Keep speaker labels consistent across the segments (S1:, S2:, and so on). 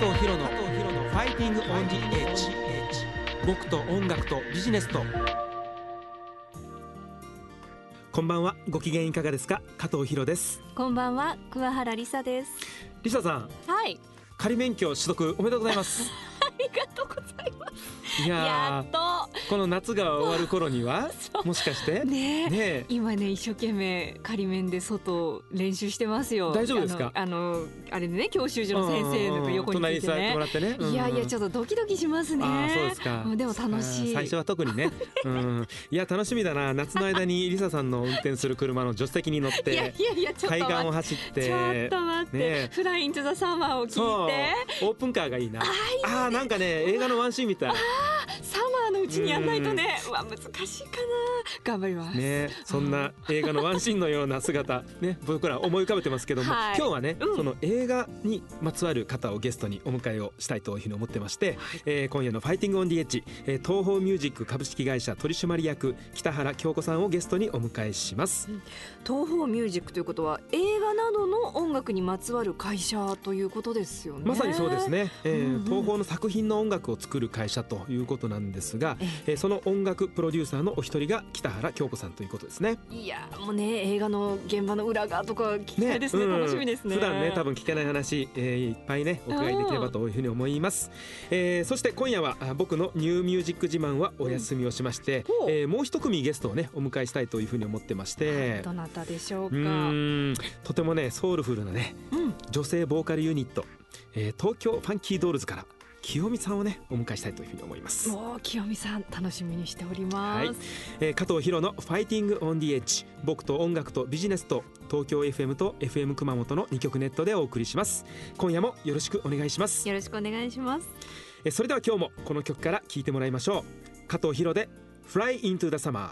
S1: 藤博のファイティングオンジエッジ僕と音楽とビジネスと。こんばんは。ご機嫌いかがですか？加藤博です。
S2: こんばんは。桑原理沙です。
S1: リサさん。
S2: はい。
S1: 仮免許取得おめでとうございます。
S2: ありがとうございます。
S1: い
S2: や
S1: や
S2: っと。
S1: ーこの夏が終わる頃には もしかして？
S2: ねえ。
S1: ねえ。
S2: 今ね一生懸命仮面で外練習してますよ。
S1: 大丈夫ですか？
S2: あのあれでね教習所の先生の横に
S1: 座っても
S2: ね
S1: らってね。
S2: いやいやちょ
S1: っ
S2: っとドキドキしますね。
S1: ああそうですか。
S2: うんでも楽しい。
S1: 最初は特にね。うん。いや楽しみだな。夏の間にリサさんの運転する車の助手席に乗っ
S2: いや
S1: て
S2: いやいやちょっ
S1: 海岸を走って
S2: ちょっと待って、
S1: ねえ。
S2: フライントゥザサマーを聞いて。
S1: オープンカーがいいな。ああーなんかね映画のワンシーンみたい
S2: うちにやんないとね。うわ難しいかな頑張ります、
S1: ねそんな 映画のワンシーンのような姿ね僕ら思い浮かべてますけども、
S2: はい。
S1: 今日はね、
S2: うん。
S1: その映画にまつわる方をゲストにお迎えをしたいというふうに思ってまして、えー今夜の「ファイティングオンディエッジ、えー東宝ミュージック株式会社取締役北原京子さんをゲストにお迎えします。
S2: 東宝ミュージックということは映画などの音楽にまつわる会社ということですよね。
S1: まさにそうですね、えー
S2: うんうん。
S1: 東宝の作品の音楽を作る会社ということなんですが、
S2: え。
S1: えーその音楽プロデューサーのお一人が北原京子さんということですね。
S2: いやもうね映画の現場の裏側とか聞きたいですね。
S1: うん。
S2: 楽しみですね。
S1: 普段ね多分聞けない話、えーいっぱいねお伺いできればというふうに思います、えーそして今夜はあ僕のニューミュージック自慢はお休みをしまして、
S2: ほう。
S1: えーもう一組ゲストをねお迎えしたいというふうに思ってまして。
S2: どなたでしょう
S1: う
S2: か
S1: ーんとてもねソウルフルなね
S2: うん。
S1: 女性ボーカルユニット、えー東京ファンキードールズから清美さんをねお迎えしたいというふうに思います、
S2: もう清美さん楽しみにしております、
S1: はい。えー加藤博のファイティングオンディエッジ僕と音楽とビジネスと東京 FM と FM 熊本の2曲ネットでお送りします。今夜もよろしくお願いします。
S2: よろしくお願いします。
S1: えーそれでは今日もこの曲から聴いてもらいましょう。加藤博で Fly into the Summer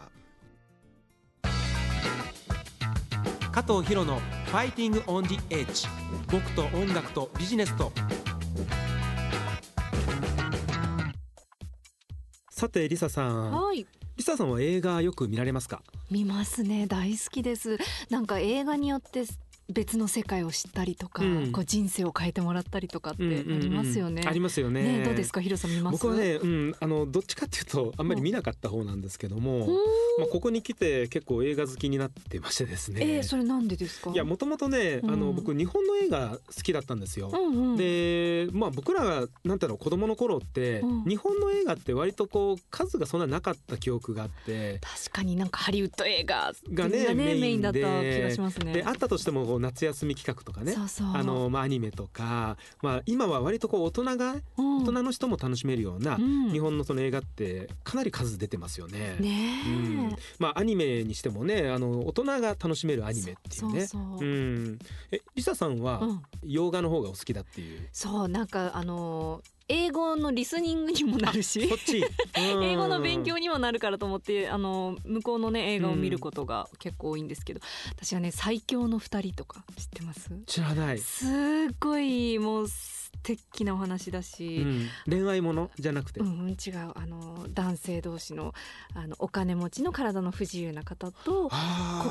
S1: 加藤博のファイティングオンディエッジ。僕と音楽とビジネスとさてリサさん。
S2: はい。
S1: リサさんは映画よく見られますか？
S2: 見ますね。大好きです。なんか映画によって別の世界を知ったりとか、
S1: うん。
S2: こう人生を変えてもらったりとかってあ
S1: うんうんうん。
S2: りますよね、
S1: ありますよね。
S2: ねどうですか？ヒロさん見ます？
S1: 僕はね、うん、あのどっちかっていうとあんまり見なかった方なんですけども、
S2: う。ん
S1: まあ、ここに来て結構映画好きになってましてですね、
S2: えー、それなんでですか？
S1: いやもともとね、あ
S2: うん。
S1: の僕日本の映画好きだったんですよ。
S2: うん。うん、
S1: でまあ僕らがなんていうの子供の頃って、
S2: うん。
S1: 日本の映画って割とこう数がそんななかった記憶があって。
S2: 確かになんかハリウッド映画
S1: がね
S2: メ
S1: メイン
S2: だった
S1: で
S2: 気がしますね。
S1: であったとしてもこう夏休み企画とかね。あの、まあ、アニメとか、まあ、今は割とこう大人が
S2: うん。
S1: 大人の人も楽しめるような、
S2: うん。
S1: 日本のその映画ってかなり数出てますよね。
S2: ねえ、
S1: うん、まあアニメにしてもねあの大人が楽しめるアニメっていうね。
S2: そうそう。
S1: ん、えリサさんは
S2: うん。
S1: 洋画の方がお好きだっていう？
S2: そうなんかあの英語のリスニングにもなるし。英語の勉強にもなるからと思ってあの向こうのね映画を見ることが結構多いんですけど、私はね最強の二人とか知ってます？
S1: 知らない。
S2: すっごいもう素敵なお話だ
S1: う
S2: し、
S1: ん、恋愛ものじゃなくて。
S2: うん、うん、違う。あの男性同士のあのお金持ちの体の不自由な方と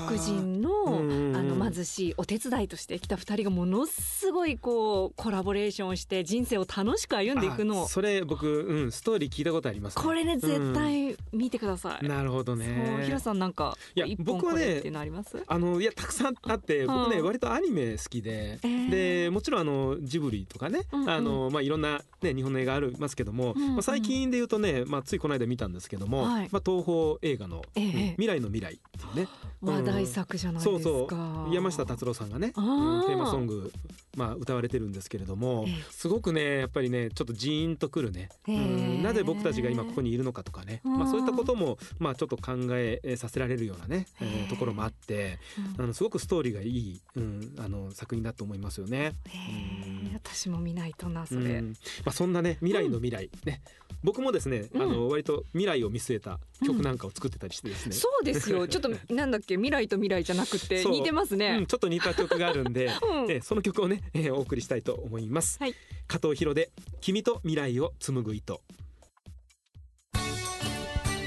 S2: 黒人の,、
S1: うんうんうん。
S2: あの貧しいお手伝いとして来た二人がものすごいこうコラボレーションをして人生を楽しく歩んでいくの。
S1: あそれ僕、うん、ストーリー聞いたことあります、
S2: これね絶対見てください。
S1: なるほどね。
S2: ヒロさんなんか
S1: いや僕はね
S2: あります？
S1: あのいやたくさんあって僕ね、
S2: うん。
S1: 割とアニメ好きで、
S2: えー。
S1: でもちろんあのジブリとかね、
S2: うんうん
S1: あのまあいろんなね日本の映画ありますけども、
S2: うんうん。
S1: まあ、最近で言うとね、まあ、ついこの間見たんですけども、
S2: はい。
S1: まあ、東宝映画の、未来の未来」っていうね。
S2: 話題作じゃないです
S1: そう
S2: か。
S1: そう。山下達郎さんがね、テーマソング、まあ、歌われてるんですけれども、
S2: ええ。
S1: すごくねやっぱりねちょっとジーンとくるね、なぜ僕たちが今ここにいるのかとかね、
S2: うん。
S1: まあ、そういったことも、まあ、ちょっと考えさせられるようなね、ところもあって
S2: うん。
S1: あのすごくストーリーがいい、うん、あの作品だと思いますよね。
S2: へー私も見ないとなそれ。
S1: うん。まあ、そんなね未来の未来、ね。僕もですね、
S2: うん。
S1: あの割と未来を見据えた曲なんかを作ってたりしてですね、
S2: そうですよ。ちょっとなんだっけ未来と未来じゃなくて似てます
S1: う
S2: ね
S1: ん、。ちょっと似た曲があるんで、
S2: うん。
S1: えーその曲をね、えーお送りしたいと思います、
S2: はい。
S3: 加藤博で君と未来を紡ぐ糸。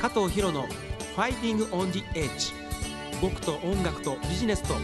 S3: 加藤博のファイティングオンジエッジ僕と音楽とビジネスと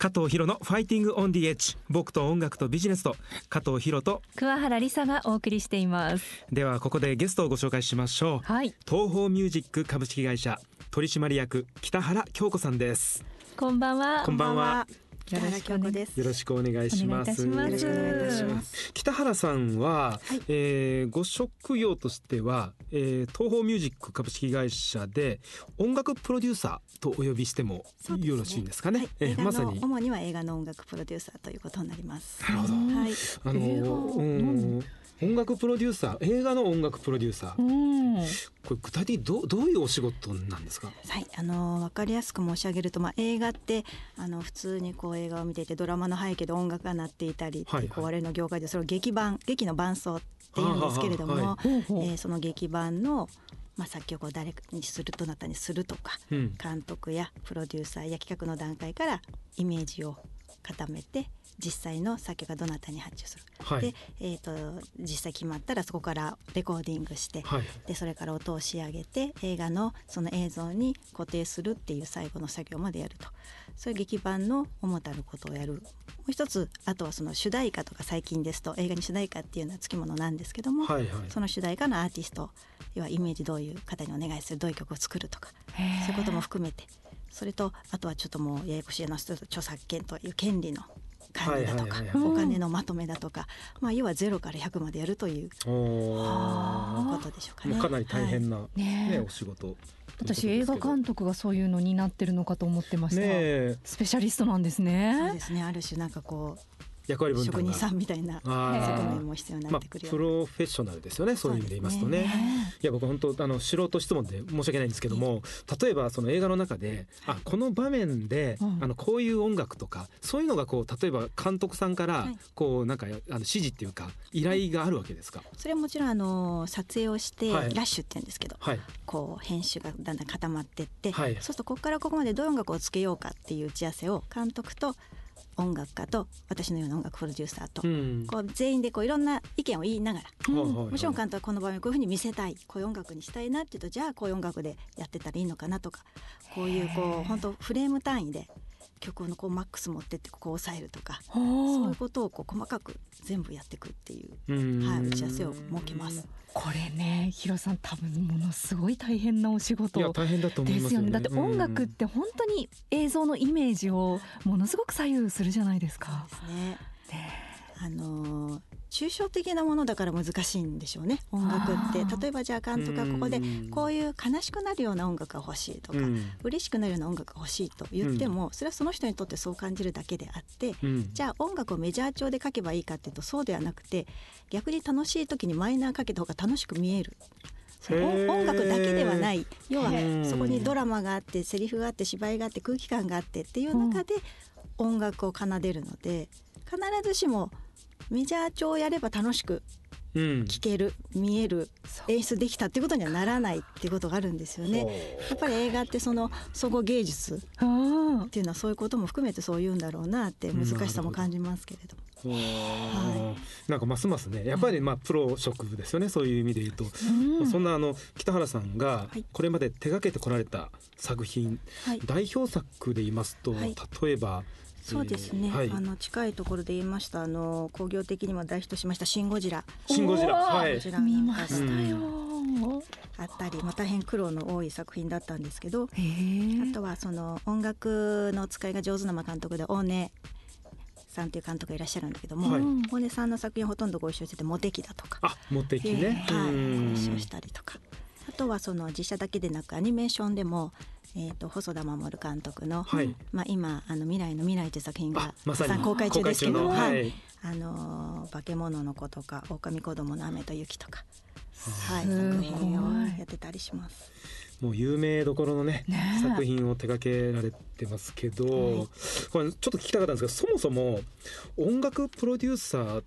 S1: 加藤博のファイティングオンディエッジ僕と音楽とビジネスと加藤博と。
S2: 桑原理沙がお送りしています。
S1: ではここでゲストをご紹介しましょう。
S2: はい。
S1: 東宝ミュージック株式会社取締役北原京子さんです。
S2: こんばんは。
S1: こんばんは。よろしくお願いします。
S2: お願いします。
S4: よろしくお願いいたします。
S1: 北原さんは、
S4: はい。
S1: えーご職業としては、えー東宝ミュージック株式会社で音楽プロデューサーとお呼びしてもよろしいんですかね？
S4: はい、
S1: え
S4: 映画の
S1: ーまさに。
S4: 主には映画の音楽プロデューサーということになります。
S1: なるほど。
S4: はい。
S1: あの
S2: 映画
S1: うん音楽プロデューサー映画の音楽プロデューサー。
S2: うん。
S1: これ具体的にどうどういうお仕事なんですか？
S4: はい、あのわかりやすく申し上げると、まあ映画ってあの普通にこう映画を見ていてドラマの背景で音楽が鳴っていたり
S1: はいはい。
S4: こう我々の業界でそれを劇版劇の伴奏って言うんですけれども、
S1: は
S4: えーその劇版のまあ作曲を誰にするどなたにするとか、
S1: うん。
S4: 監督やプロデューサーや企画の段階からイメージを固めて実際の作曲がどなたに発注する、
S1: はい。
S4: で、えー、と実際決まったらそこからレコーディングして、
S1: はい。
S4: でそれから音を仕上げて映画のその映像に固定するっていう最後の作業までやると。そういう劇版の主たることをやる。もう一つあとはその主題歌とか最近ですと映画に主題歌っていうのはつきものなんですけども、
S1: はいはい。
S4: その主題歌のアーティスト要はイメージどういう方にお願いするどういう曲を作るとかそういうことも含めて。それとあとはちょっともうややこしい話すると著作権という権利の管理だとか、お金のまとめだとか、まあ、要はゼロから100までやるということでしょうかね。
S1: かなり大変
S4: な、
S1: な、
S2: ね
S1: お仕事
S2: 私映画監督がそうい。うのになってるのかと思ってました、スペシャリストなんです
S4: そう
S2: ね。
S4: ですねある種なんかこう
S1: 役割分担が。
S4: 職人さんみたいな側面も必要にな
S1: まあ
S4: ってくるよ
S1: プロフェッショナルですよねそういう意味で言いますとね。いや僕本当あの素人質問で申し訳ないんですけども例えばその映画の中であこの場面で、
S2: うん。
S1: あのこういう音楽とかそういうのがこう例えば監督さんから
S4: はい。
S1: こうなんかあの指示っていうか依頼があるわけですか？
S4: それはもちろんあの撮影をして、
S1: はい。
S4: ラッシュって言うんですけど
S1: はい。
S4: こう編集がだんだん固まってって、
S1: はい。
S4: そうするとここからここまでどういう音楽をつけようかっていう打ち合わせを監督と音楽家と私のような音楽プロデューサーと、
S1: うん。
S4: こう全員でこういろんな意見を言いながら、
S1: はいはいはい。
S4: もちろん監督はこの場面こういうふうに見せたいこういう音楽にしたいなっていうとじゃあこういう音楽でやってたらいいのかなとかこういうこう本当フレーム単位で曲のこうマックス持ってってここを抑えるとかそう
S2: ほ
S4: いううことをこう細かく全部やっていくっていう、
S1: うん
S4: はい、打ち合わせを設けます。
S2: これねヒロさん多分ものすごい大変なお仕事
S1: いや大変だと思い
S2: で
S1: ますすよね。
S2: よねだって音楽って本当に映像のイメージをものすごく左右するじゃないですか。
S4: ですね
S2: ね
S4: あのー抽象的なものだから難しいんでしょうね。音楽って。例えばじゃあ監督がここで
S1: うん。
S4: こういう悲しくなるような音楽が欲しいとか、
S1: うん。
S4: 嬉しくなるような音楽が欲しいと言っても、それはその人にとってそう感じるだけであって、
S1: うん。
S4: じゃあ音楽をメジャー調で書けばいいかっていうとそうではなくて逆に楽しい時にマイナーかけた方が楽しく見える。音楽だけではない。要は
S1: うん
S4: そこにドラマがあってセリフがあって芝居があって空気感があってっていう中で音楽を奏でるので必ずしもメジャー調をやれば楽しく
S1: うん。
S4: 聴ける見える演出できたっていうことにはならないっていうことがあるんですよね。やっぱり映画ってその総合芸術
S2: あ
S4: っていうのはそういうことも含めてそう言うんだろうなって難しさも感じますけれども。は
S1: なんかますますねやっぱりまあプロ職ですよねそういう意味で言うと、
S2: ーうん。
S1: そんなあの北原さんが
S4: はい。
S1: これまで手掛けてこられた作品、
S4: はい。
S1: 代表作で言いますと、
S4: はい。
S1: 例えば
S4: そうですね、
S1: えーはい。
S4: あの近いところで言いましたあの工業的にも大ヒットしました「シン・ゴジラ。
S1: シンゴジラ。はい。
S4: こちら
S2: 見ましたよ。
S4: あったり、まあ、大変苦労の多い作品だったんですけどあとはその音楽の使いが上手なまあ監督で大根さんという監督がいらっしゃるんだけども、
S1: はい。
S4: 大根さんの作品ほとんどご一緒してて「モテキ」だとか、
S1: あモテキね、
S4: はい、
S1: うん。
S4: ご一緒したりとか。あとはその実写だけでなくアニメーションでも、えー、と細田守監督の、
S1: はい。
S4: まあ、今あの「未来の未来」という作品
S1: あ
S4: が
S1: まさに。
S4: 公開中ですけどはい。
S1: はい。
S4: あのー化け物の子とか狼子供の雨と雪とか、はい、作品をやってたりします。
S1: もう有名どころのね
S2: ねえ。
S1: 作品を手掛けられてますけど、
S4: はい。
S1: これちょっと聞きたかったんですけどそもそも音楽プロデューサー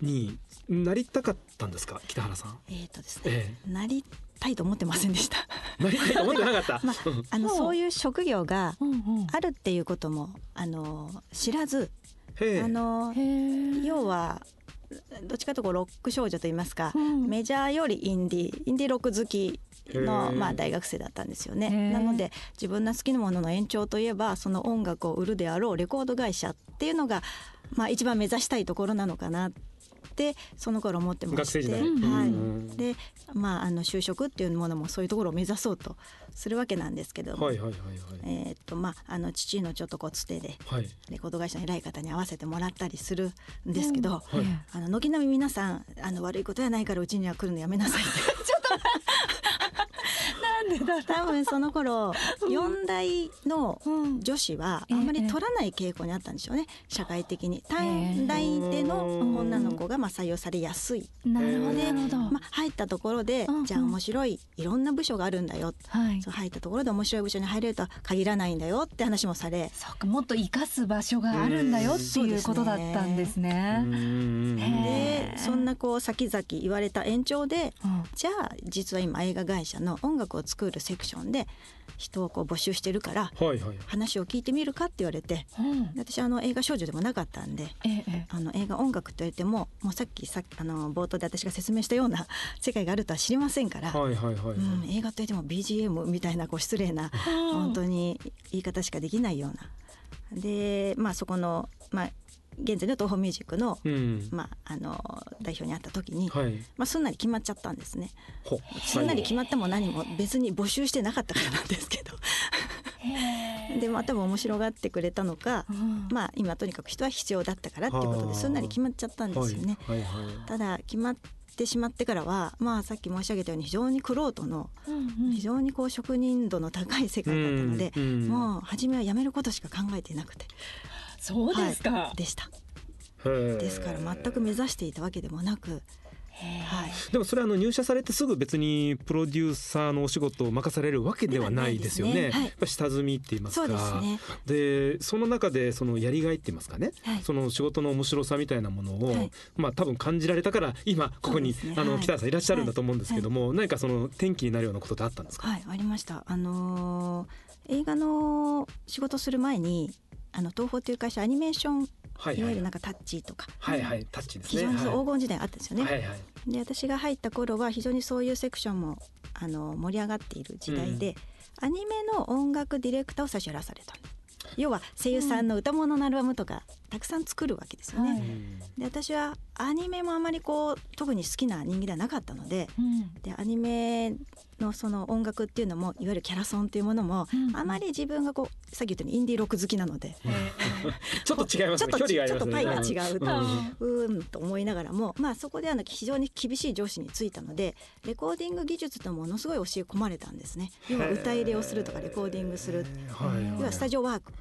S1: になりたかったんですか？北原さん。
S4: えーとですね、
S1: え。
S4: なりたいと思ってませんでした。
S1: え、なりたいと思ってなかった。
S4: ま
S1: うん
S4: あの
S2: そう
S4: いう職業があるっていうこともあの知らずあの要はどっちかというとロック少女といいますか、
S2: うん。
S4: メジャーよりインディーインディーロック好きの、まあ、大学生だったんですよ
S2: へ
S4: ね。
S2: ー
S4: なので自分の好きなものの延長といえばその音楽を売るであろうレコード会社っていうのが、まあ、一番目指したいところなのかなってその頃思ってまして。
S1: 学生時代。
S4: はい。
S1: うん
S4: で、まあ、あの就職っていうものもそういうところを目指そうとするわけなんですけども、
S1: はいはいはいはい。
S4: えーっとまあ、あの父のちょっとこうつてで
S1: はい。
S4: レコード会社の偉い方に合わせてもらったりするんですけど、
S1: はい。
S4: あの軒並み皆さんあの悪いことやないからうちには来るのやめなさいって。
S2: なんでだ
S4: 多分その頃4代の
S2: うん。
S4: 女子はあんまり取らない傾向にあったんでしょうね社会的に。短大での女の子がまあ採用されやすい。
S2: なるほど。
S4: まあ、入ったところでじゃあ面白いいろんな部署があるんだよ。
S2: はい。
S4: そう入ったところで面白い部署に入れるとは限らないんだよって話もされ
S2: そうかもっと生かす場所があるんだよっていうことだったんですね。
S4: でそんなこう先々言われた延長で
S2: うん。
S4: じゃあ実は今映画会社の音楽を作るセクションで人をこう募集してるから
S1: はいはい。
S4: 話を聞いてみるかって言われて
S2: うん。
S4: で私あの映画少女でもなかったんで
S2: えええ
S4: あの映画音楽と言ってももうさっきさっきあの冒頭で私が説明したような世界があるとは知りませんから、
S1: はいはいはいはい。
S4: うん、映画と言っても BGM みたいなこう失礼な本当に言い方しかできないような。でまあそこの、まあ、現在の東宝ミュージックの,、
S1: うん。
S4: まあ、あの代表に会った時に、
S1: はい。
S4: まあ、すんなり決まっちゃったんですね。
S1: ほ
S4: すんなり決まっても何も別に募集してなかったからなんですけど。でも多分面白がってくれたのか、
S2: うん。
S4: まあ今とにかく人は必要だったからっていうこと
S1: はあ
S4: ですんなり決まっちゃったんですよね。
S1: はい。はい。
S4: ただ決まってしまってからはまあさっき申し上げたように非常に玄人の
S2: うんうん。
S4: 非常にこう職人度の高い世界だったので、
S1: うんうん。
S4: もう初めはやめることしか考えていなくて
S2: そうですか。
S4: はい。でした。ですから全く目指していたわけでもなく、はい、
S1: でもそれはあの入社されてすぐ別にプロデューサーのお仕事を任されるわけではないですよね。
S4: ね。はい。
S1: やっぱ下積みって言いますか。
S4: そうですね。
S1: でその中でそのやりがいって言いますかね、
S4: はい。
S1: その仕事の面白さみたいなものを、
S4: はい。
S1: まあ多分感じられたから今ここに、
S4: ねはい
S1: あの北田さんいらっしゃるんだと思うんですけども、何かその転機になるようなことってあったんですか？
S4: はい、ありました。あのー映画の仕事する前にあの東宝という会社アニメーション
S1: はい
S4: わゆるなんかタッチとか、
S1: はいはいタッチです
S4: 非
S1: ね。
S4: 常に黄金時代があったんですよね。
S1: はい。はい
S4: で私が入った頃は非常にそういうセクションもあの盛り上がっている時代で、アニメの音楽ディレクターを最初やらされた要は声優さんの歌物のアルバムとかたくさん作るわけですよね。
S2: はい。
S1: うん
S4: で私はアニメもあまりこう特に好きな人間ではなかったので
S2: うん。
S4: でアニメのその音楽っていうのもいわゆるキャラソンっていうものも、
S2: うん
S4: あまり自分がこうさっき言ったようにインディーロック好きなので、
S1: ちょっと違いますね。
S4: ちょっと
S1: 距離がありますね。
S4: ちょっとパイが違う
S1: うん。
S4: うーんと思いながらもまあそこであの非常に厳しい上司についたのでレコーディング技術とものすごい教え込まれたんですね。要は歌入れをするとかレコーディングする。
S1: はい。
S4: 要はスタジオワーク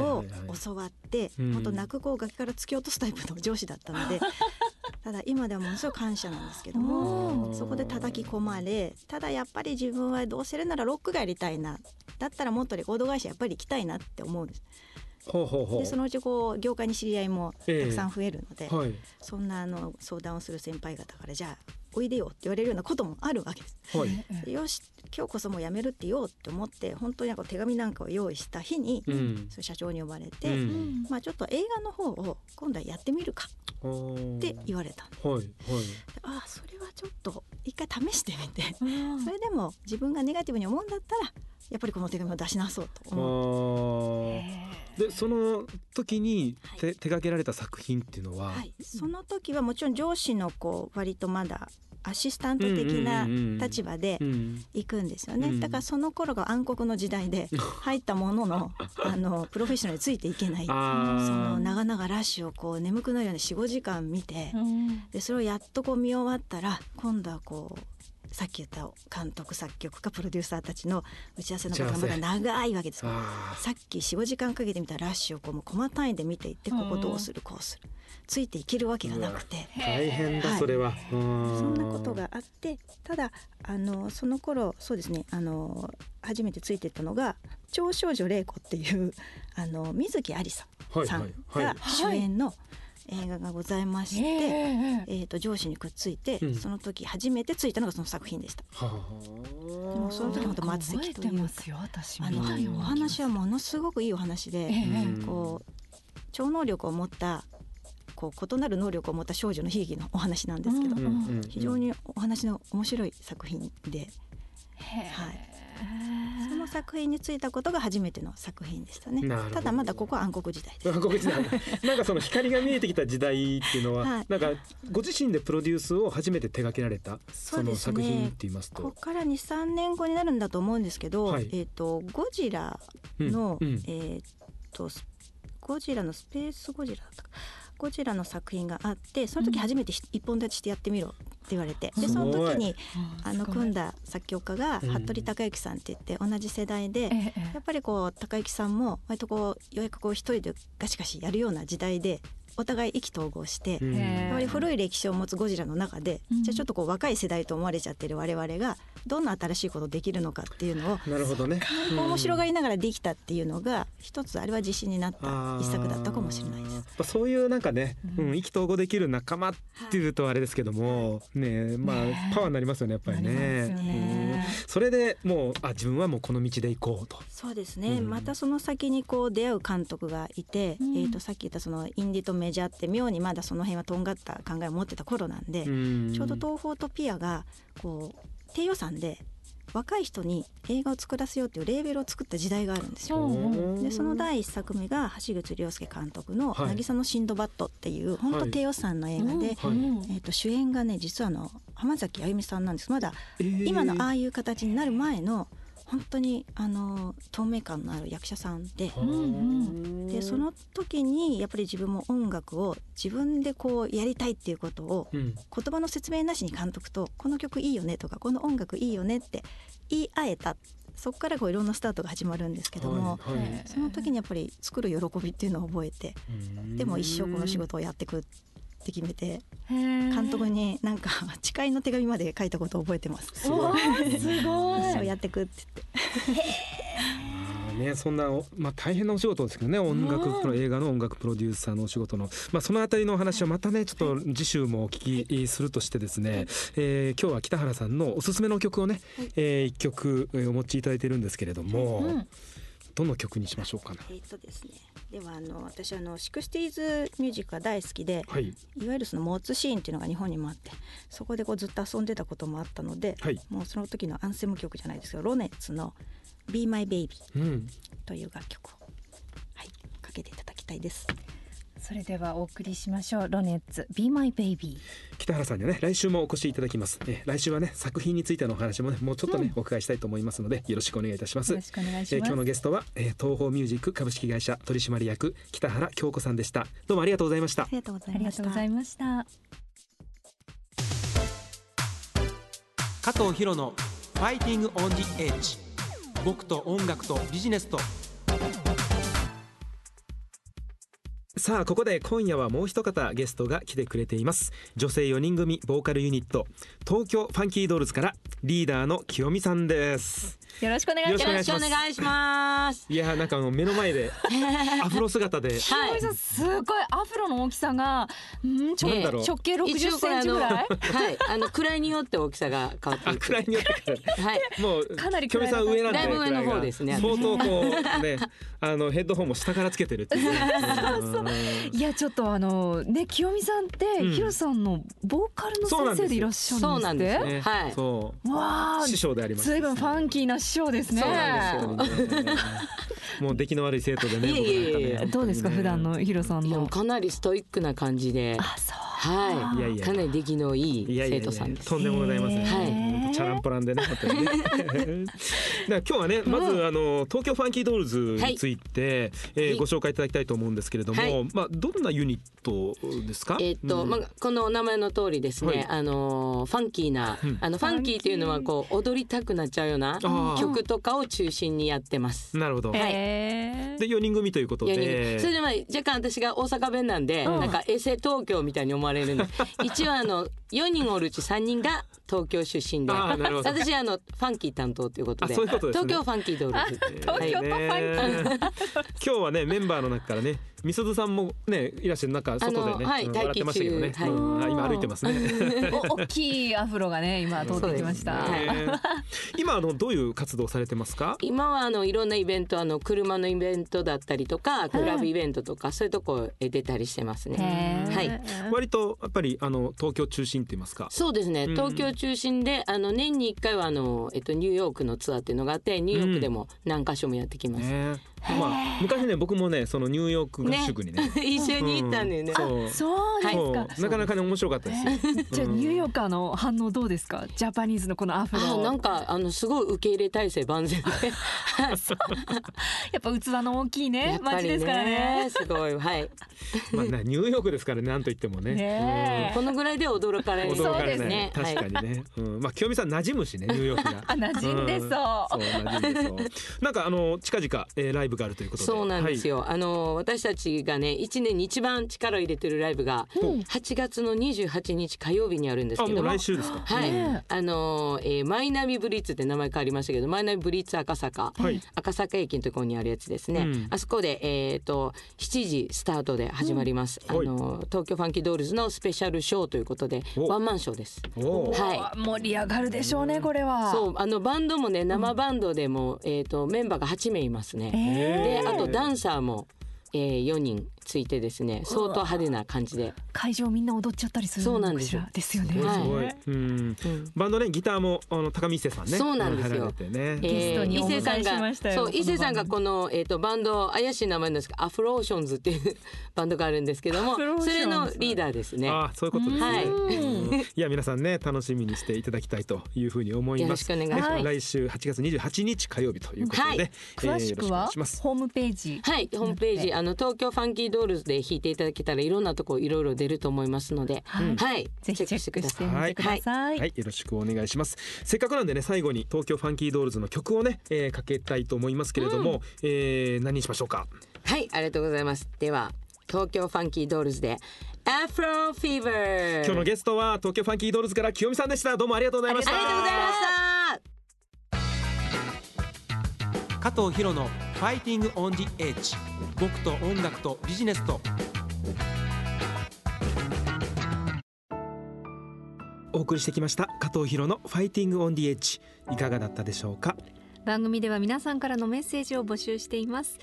S4: を教わって
S1: うん。
S4: 本当泣く子を崖から突き落とすタイプの上司だったので ただ今ではものすごい感謝なんですけどもそこで叩き込まれただやっぱり自分はどうせるならロックがやりたいなだったらもっとレコード会社やっぱり行きたいなって思うんです。
S1: ほうほうほう。
S4: でそのうちこう業界に知り合いもたくさん増えるので、
S1: はい
S4: そんなあの相談をする先輩方からじゃあおいでよって言われるようなこともあるわけです。
S1: はい。
S4: でよし今日こそもう辞めるって言おうって思って本当になんか手紙なんかを用意した日に、
S1: うん。
S4: 社長に呼ばれ
S1: う
S4: て、
S1: ん。
S4: まあちょっと映画の方を今度はやってみるかって言われたの。
S1: はいはい。
S4: ああそれはちょっと一回試してみて。
S2: うん。
S4: それでも自分がネガティブに思うんだったらやっぱりこの手紙を出しなそうと思う。
S1: でその時に
S4: はい。
S1: 手手掛けられた作品っていうのは、
S4: はい、その時はもちろん上司のこう割とまだアシスタント的な立場で
S1: うん。
S4: 行くんですよね、
S1: うん。
S4: だからその頃が暗黒の時代で入ったもののあのプロフェッショナルについていけない。その長々ラッシュをこう眠くなるように45時間見て
S2: うん。
S4: でそれをやっとこう見終わったら今度はこうさっき言った監督作曲家プロデューサーたちの打ち合わせのことがまだ長いわけですさっき45時間かけてみたラッシュをこうもうコマ単位で見ていってここどうするこうする。ついていけるわけがなくて。
S1: ー大変だ
S4: はい
S1: それは、そ
S4: そんなことがあってただあのその頃そうですね。あの初めてついてったのが「超少女玲子」っていうあの水木有りさんさん
S1: はいはいは
S4: が主演の映画がございまして、
S2: ええ
S4: えー、と上司にくっついて、
S1: うん。
S4: その時初めてついたのがその作品でした。
S1: は
S4: でもその時本当末席というか
S2: 覚えてますよ。私
S4: あのお
S2: な
S4: 話はものすごくいいお話で、こう超能力を持ったこう異なる能力を持った少女の悲劇のお話なんですけど、
S1: うんうん
S4: 非常にお話の面白い作品で、はい、その作品についたことが初めての作品でしたね。ただまだここは暗黒時代です。
S1: ごめんなさいなんかその光が見えてきた時代っていうのは、
S4: はい。
S1: なんかご自身でプロデュースを初めて手掛けられたそうの作品って言います
S4: ことこから23年後になるんだと思うんですけど、
S1: はい。
S4: えっ、とゴジラの、
S1: うんうん。
S4: えっ、とスゴジラのスペースゴジラだったかゴジラの作品があってその時初めてひ一本立ちしてやってみろって言われて、でその時にあの組んだ作曲家が
S1: うん。
S4: 服部孝之さんって言って同じ世代で、やっぱりこう高之さんも割とこうようやくこう一人でガシガシやるような時代でお互い意気投合して、やっぱり古い歴史を持つゴジラの中で、
S2: うん。
S4: じゃあちょっとこう若い世代と思われちゃってる我々がどんな新しいことできるのかっていうのを
S1: なるほどね。
S4: 面白がりながらできたっていうのが一つあれは自信になった一作だったかもしれないです。
S1: そういうなんかね、うん、意気投合できる仲間っていうとあれですけども、ねまあ
S2: ね
S1: パワーになりますよねやっぱりね。それでもうあ自分はもうこの道で行こうと。
S4: そうですね、
S1: うん。
S4: またその先にこう出会う監督がいて、
S2: うん。
S4: えー、とさっき言ったそのインディとメジャーって妙にまだその辺はとんがった考えを持ってた頃なんで、
S1: ん。
S4: ちょうど東宝とピアがこう低予算で若い人に映画を作らせようっていうレーベルを作った時代があるんですよ。
S2: う。ん
S4: でその第一作目が橋口亮介監督の「
S1: はい。
S4: 渚のシンドバッド」っていう本当低予算の映画で、
S2: うん。
S1: はい。
S4: えー、と主演がね実はあの浜崎あゆみさんなんです。まだ
S1: えー。
S4: 今のああいう形になる前の本当にあの透明感のある役者さんで。でその時にやっぱり自分も音楽を自分でこうやりたいっていうことを
S1: うん。
S4: 言葉の説明なしに監督と「この曲いいよね」とか「この音楽いいよね」って言い合えた。そこからこういろんなスタートが始まるんですけども、
S1: はいはい。
S4: その時にやっぱり作る喜びっていうのを覚えてでも一生この仕事をやってくって決めて監
S2: 監
S4: 督になんか 誓いの手紙まで書いたことを覚えてます。
S1: すごい。
S2: すごい。
S4: 一生やってくって言って。
S1: ね、そんなお、まあ、大変なお仕事ですけどね音楽プロ映画の音楽プロデューサーのお仕事の、まあ、そのあたりのお話はまたねちょっと次週もお聞きするとしてですね、えー今日は北原さんのおすすめの曲をね、えー一曲えーお持ちいただいてるんですけれども、
S2: うん
S1: どの曲にしましょうかね。
S4: えっとですねではあの私あの 60s ミュージックが大好きで
S1: はい、
S4: いわゆるそのモーツシーンっていうのが日本にもあってそこでこうずっと遊んでたこともあったので、
S1: はい
S4: もうその時のアンセム曲じゃないですけどロネッツの「Be My Baby
S1: うん」
S4: という楽曲を、はい、かけていただきたいです。
S2: それではお送りしましょう。ロネッツ Be My Baby
S1: 北原さんにはね来週もお越しいただきます、えー来週はね作品についてのお話もねもうちょっとね、お伺いしたいと思いますのでよろしくお願いいたします。
S2: よろしくお願いし
S1: えー
S2: ます。
S1: 今日のゲストは、えー東宝ミュージック株式会社取締役北原京子さんでした。どうもありがとうございました。
S4: ありがとうござ
S2: ありが
S4: いました。
S2: とうございました
S3: 加藤博のファイティングオンジエッジ僕と音楽とビジネスと
S1: さあここで今夜はもう一方ゲストが来てくれています。女性4人組ボーカルユニット東京ファンキードールズからリーダーの清美さんです。
S2: よろしくお願いします。
S1: よろしくお願いします。
S5: い
S1: やーなんかあの目の前で アフロ姿で。
S5: はい。
S2: さんすごい。アフロの大きさがうんちょ
S1: なんだろう。
S2: 直径60センチぐらい？
S5: はい、あの位によって大きさが変わって。いく。
S1: いによって
S5: はい。
S1: もう
S2: か。なり
S1: 清美さん上なんで
S5: だいぶ上の方ですね。
S1: 相当こうねあのヘッドホンも下からつけてるっていう。
S2: いやちょっとあのね清美さんって、
S1: うん。
S2: ヒロさんのボーカルの先生でいらっしゃる
S5: そうんなんです。はい。
S1: そ
S2: わあ
S1: う師匠であります。
S2: ずいぶんファンキーな師匠ですね。
S5: そうなんですよ
S1: ね。もう出来の悪い生徒でね
S2: どうですか？普段のヒロさんの。
S5: うかなりストイックな感じで、
S2: あそう。
S5: はい。
S1: やいや
S5: かなり出来のいい
S1: いやいやいや
S5: 生徒さんです。
S1: とんでもございません、
S2: へー
S1: 本当チャランポランでね本当にね。だから今日はねまずあの東京ファンキードールズについて、えー
S5: はい。
S1: ご紹介いただきたいと思うんですけれども、
S5: はい。
S1: まあどんなユニットですか？
S5: えーっと、
S1: うん。
S5: まあこのお名前の通りですね、
S1: はい。
S5: あのファンキーな、
S1: うん。
S5: あのファンキーというのはこう踊りたくなっちゃうような曲とかを中心にやってます。
S1: なるほど、
S5: はい。
S1: で4人組ということ
S5: 4人。
S1: で
S5: それでまあ若干私が大阪弁なんで、
S2: うん。
S5: なんかエセ東京みたいに思われるんで。一応あの4人おるうち3人が東京出身で。私あのファンキー担当ということで東京ファンキードー。ルズ
S2: 東京
S1: ね
S2: ファン
S1: 今日はねメンバーの中からねみすずさんもねいらっしゃる中外でね、
S5: はい
S1: うん笑ってましたけどね、
S5: 待機中。はい。
S1: 今歩いてますね。
S2: お大きいアフロがね今通ってきました、
S1: 今あのどういう活動されてますか？
S5: 今はあのいろんなイベントあの車のイベントだったりとかクラブイベントとかそういうとこへ出たりしてますね。はい。
S1: 割とやっぱりあの東京中心って言いますか？
S5: そうですね。
S1: うん。
S5: 東京中心であの年に1回はあの、えっと、ニューヨークのツアーっていうのがあってニューヨークでも何箇所もやってきます。
S1: ねまあ昔ね僕もねそのニューヨーク合宿にね。
S5: 一緒に行ったんだよね。
S1: そう。
S2: そうです
S1: そう。
S2: か。
S1: なかなかね面白かったですよ。
S2: じゃあニューヨーカーの反応どうですか？ジャパニーズのこのアフロ。
S5: あなんかあのすごい受け入れ体制万全で。
S2: やっぱ器の大きい
S5: や
S2: ね街ですからね。
S5: すごい。はい。
S1: まあねニューヨークですからねなんと言ってもね。
S2: ねえ。
S5: このぐらいで驚かれる。
S1: うん驚かれない。
S2: そうです
S5: ね。
S1: 確かにね。うん。まあ清美さん馴染むしねニューヨークが。
S2: あ馴染んでそう。
S1: そう馴染んでそう。なんかあの近々えーライブがあるということで。
S5: そうなんです
S1: よ。
S5: よ、あの私たちがね一年に一番力を入れてるライブが8月の28日火曜日にあるんです
S1: あもう
S5: けども
S1: 来週ですか。
S5: はい、
S2: ね
S5: あのーえーマイナビブリッツって名前変わりましたけどマイナビブリッツ赤坂、
S1: はい。
S5: 赤坂駅のところにあるやつですね、
S1: うん。
S5: あそこでえっ、と7時スタートで始まります、
S1: うん。はい。
S5: あのー東京ファンキードールズのスペシャルショーということで
S1: お。
S5: ワンマンショーです。は
S2: 盛り上がるでしょうねこれは。
S5: そうあのバンドもね生バンドでも、えー、とメンバーが8名いますね、
S2: えー
S5: であとダンサーも、えー、4人ついてですね相当派手な感じで、
S2: 会場みんな踊っちゃったりする
S5: そうなんですよ。
S2: ですよね。
S1: すごい。すごい。
S5: は
S1: うん。
S5: うん。
S1: バンドねギターもあの高見伊勢さんね。
S5: そうなんですよ。
S1: ね。
S2: ゲストにお迎え
S5: 伊勢さん
S2: しましたよ。
S5: がそう伊勢さんがこの、えー、とバンド怪しい名前なんですけどアフローションズっていうバンドがあるんですけどもそれのリーダーですね。
S1: あそういうことですね、
S5: はい。
S1: うん。いや皆さんね楽しみにしていただきたいというふうに思います。
S5: よろしくお願いします。
S1: ね来週8月28日火曜日ということで、
S5: はい。
S1: えー
S2: 詳しくは
S1: します。
S2: ホームページ。
S5: はい、ホームページあの東京ファンキードールズで弾いていただけたらいろんなとこいろいろ出ると思いますので、
S2: はい
S5: はい、
S2: ぜひチェックしてみてくだ
S5: はい
S2: さい。
S1: はい、よろしくお願いします。せっかくなんでね、最後に東京ファンキードールズの曲をね、えーかけたいと思いますけれども、えー何にしましょうか？
S5: はい、ありがとうございます。では東京ファンキードールズでアフロフィーバー。
S1: 今日のゲストは東京ファンキードールズから清美さんでした。どうもありがとうございました。
S5: ありがとうございました。
S3: 加藤ヒロの Fighting on the Edge 僕と音楽とビジネスと。
S1: お送りしてきました加藤博のファイティングオンディエッジいかがだったでしょうか？
S2: 番組では皆さんからのメッセージを募集しています。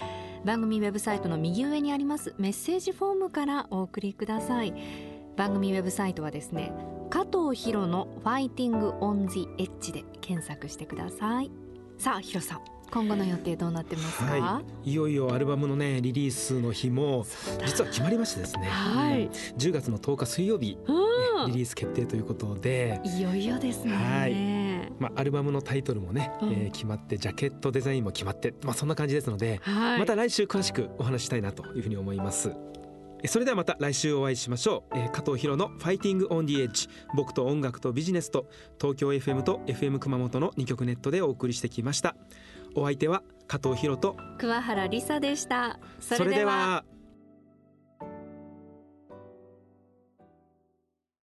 S2: 番組ウェブサイトの右上にありますメッセージフォームからお送りください。番組ウェブサイトはですね加藤博のファイティングオンジエッジで検索してください。さあヒロさん。今後の予定どうなってますか、
S1: はい、いよいよアルバムのねリリースの日も実は決まりましてですね、
S2: はい。
S1: うん10月の10日水曜日、
S2: うん。
S1: リリース決定ということで、
S2: いよいよですね、
S1: はい。まあ、アルバムのタイトルもね、
S2: うん。
S1: えー決まってジャケットデザインも決まって、まあ、そんな感じですので、
S2: はい。
S1: また来週詳しくお話ししたいなというふうに思います。えそれではまた来週お会いしましょう、えー加藤博の「ファイティング・オン・ディ・エッジ」僕と音楽とビジネスと東京 FM と FM 熊本の2曲ネットでお送りしてきましたお相手は加藤博と
S2: 桑原理沙でした。
S1: それでは